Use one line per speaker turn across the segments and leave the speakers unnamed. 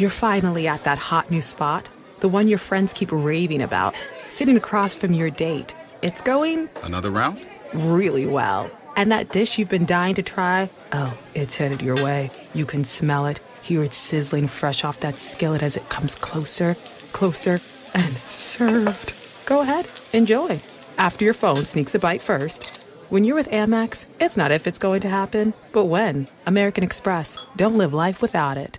You're finally at that hot new spot, the one your friends keep raving about, sitting across from your date. It's going
Another round?
really well. And that dish you've been dying to try, oh, it's headed your way. You can smell it, hear it sizzling fresh off that skillet as it comes closer, closer, and served. Go ahead, enjoy. After your phone sneaks a bite first. When you're with Amex, it's not if it's going to happen, but when. American Express. Don't live life without it.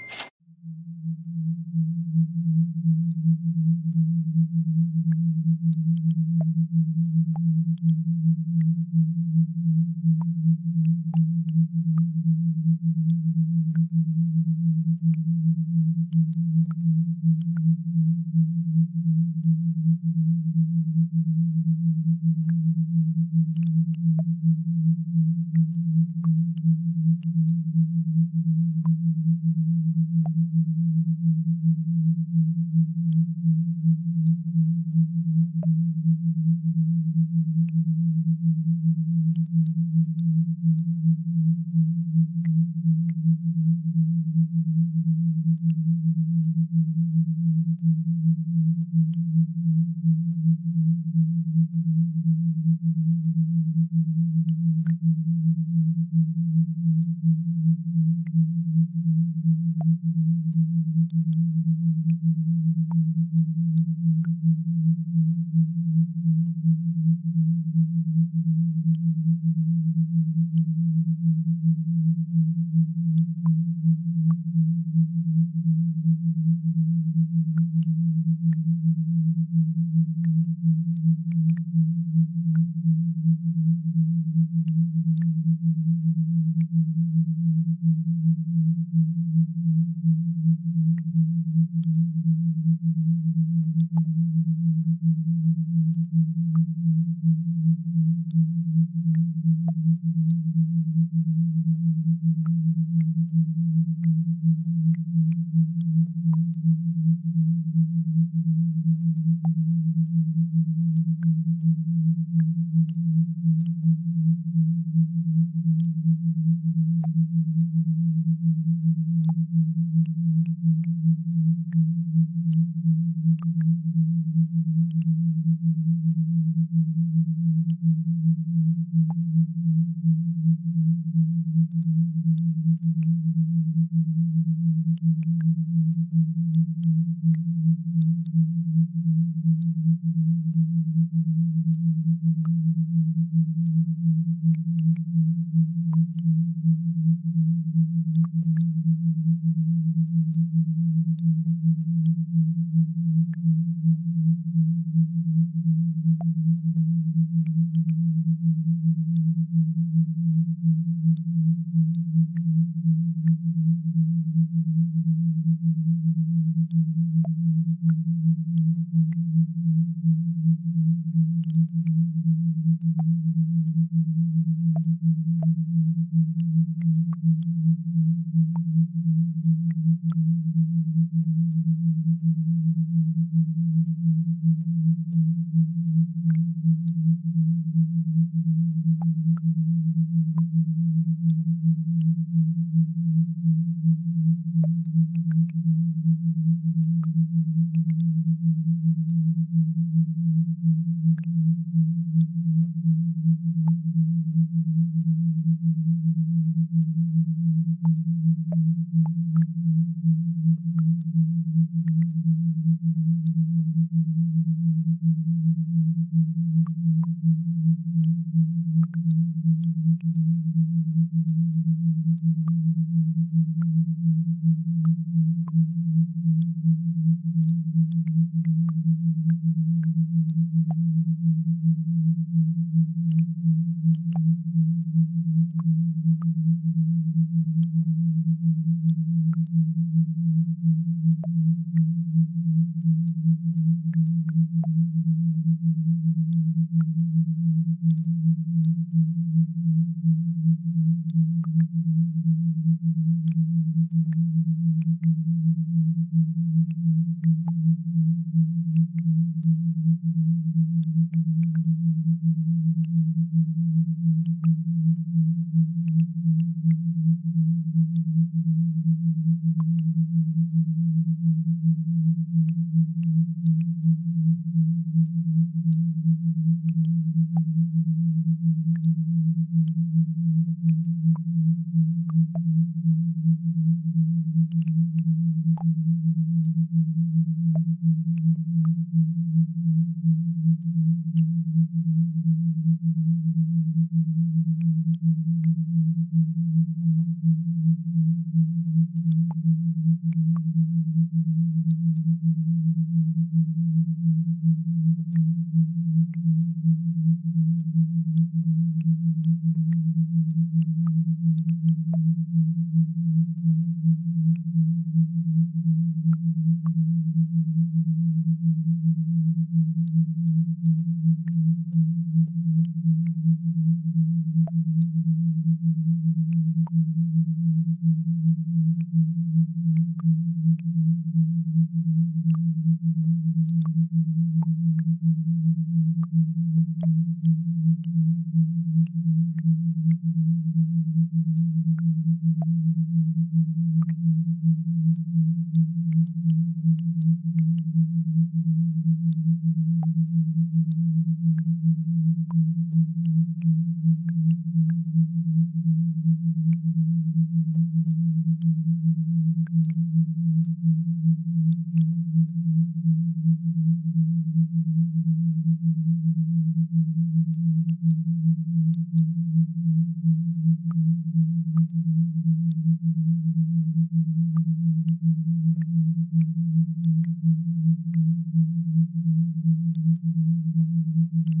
Mm-hmm.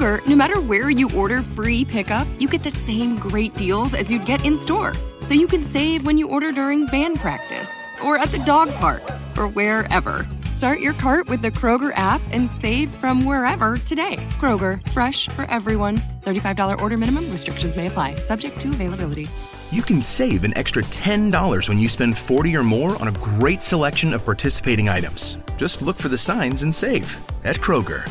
Kroger, no matter where you order free pickup, you get the same great deals as you'd get in store. So you can save when you order during band practice, or at the dog park, or wherever. Start your cart with the Kroger app and save from wherever today. Kroger, fresh for everyone. $35 order minimum, restrictions may apply, subject to availability.
You can save an extra $10 when you spend 40 or more on a great selection of participating items. Just look for the signs and save at Kroger.